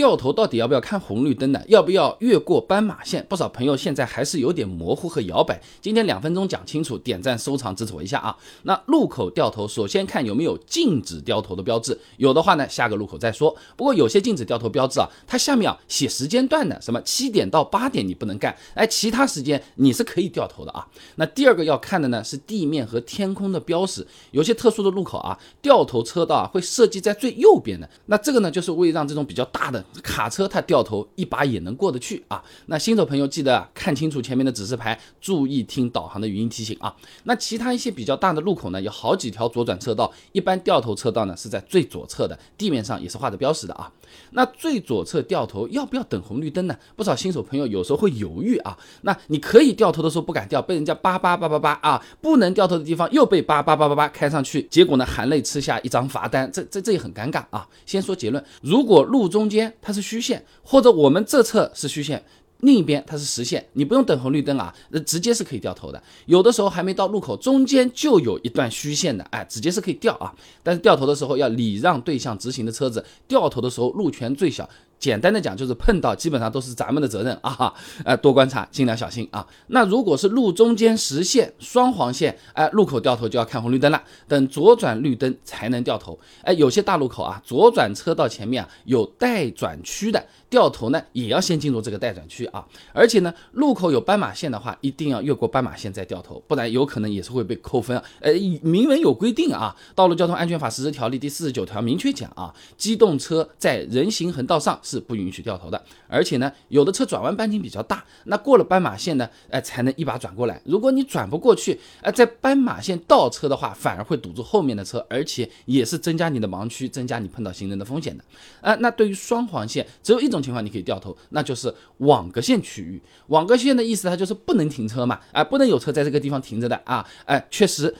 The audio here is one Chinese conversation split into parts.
掉头到底要不要看红绿灯呢？要不要越过斑马线？不少朋友现在还是有点模糊和摇摆。今天两分钟讲清楚，点赞收藏支持我一下啊！那路口掉头，首先看有没有禁止掉头的标志，有的话呢，下个路口再说。不过有些禁止掉头标志啊，它下面啊写时间段的，什么七点到八点你不能干，哎，其他时间你是可以掉头的啊。那第二个要看的呢是地面和天空的标识，有些特殊的路口啊，掉头车道啊会设计在最右边的，那这个呢就是为让这种比较大的卡车它掉头一把也能过得去啊。那新手朋友记得看清楚前面的指示牌，注意听导航的语音提醒啊。那其他一些比较大的路口呢，有好几条左转车道，一般掉头车道呢是在最左侧的，地面上也是画着标识的啊。那最左侧掉头要不要等红绿灯呢？不少新手朋友有时候会犹豫啊。那你可以掉头的时候不敢掉，被人家叭叭叭叭叭啊，不能掉头的地方又被叭叭叭叭叭开上去，结果呢含泪吃下一张罚单，这这这也很尴尬啊。先说结论，如果路中间它是虚线，或者我们这侧是虚线。另一边它是实线，你不用等红绿灯啊，那直接是可以掉头的。有的时候还没到路口，中间就有一段虚线的，哎，直接是可以掉啊。但是掉头的时候要礼让对向直行的车子，掉头的时候路权最小。简单的讲就是碰到基本上都是咱们的责任啊，呃，多观察，尽量小心啊。那如果是路中间实线双黄线，哎，路口掉头就要看红绿灯了，等左转绿灯才能掉头。哎，有些大路口啊，左转车道前面啊有待转区的，掉头呢也要先进入这个待转区啊。而且呢，路口有斑马线的话，一定要越过斑马线再掉头，不然有可能也是会被扣分。呃，明文有规定啊，《道路交通安全法实施条例》第四十九条明确讲啊，机动车在人行横道上。是不允许掉头的，而且呢，有的车转弯半径比较大，那过了斑马线呢，哎，才能一把转过来。如果你转不过去，哎，在斑马线倒车的话，反而会堵住后面的车，而且也是增加你的盲区，增加你碰到行人的风险的。啊，那对于双黄线，只有一种情况你可以掉头，那就是网格线区域。网格线的意思，它就是不能停车嘛，啊，不能有车在这个地方停着的啊，哎，确实。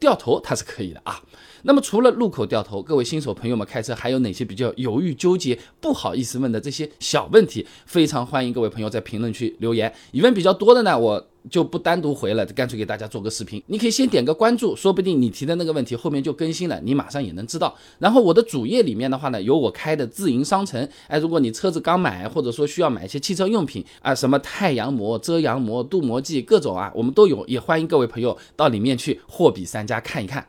掉头它是可以的啊，那么除了路口掉头，各位新手朋友们开车还有哪些比较犹豫纠结、不好意思问的这些小问题？非常欢迎各位朋友在评论区留言。疑问比较多的呢，我。就不单独回了，干脆给大家做个视频。你可以先点个关注，说不定你提的那个问题后面就更新了，你马上也能知道。然后我的主页里面的话呢，有我开的自营商城。哎，如果你车子刚买，或者说需要买一些汽车用品啊，什么太阳膜、遮阳膜、镀膜剂各种啊，我们都有，也欢迎各位朋友到里面去货比三家看一看。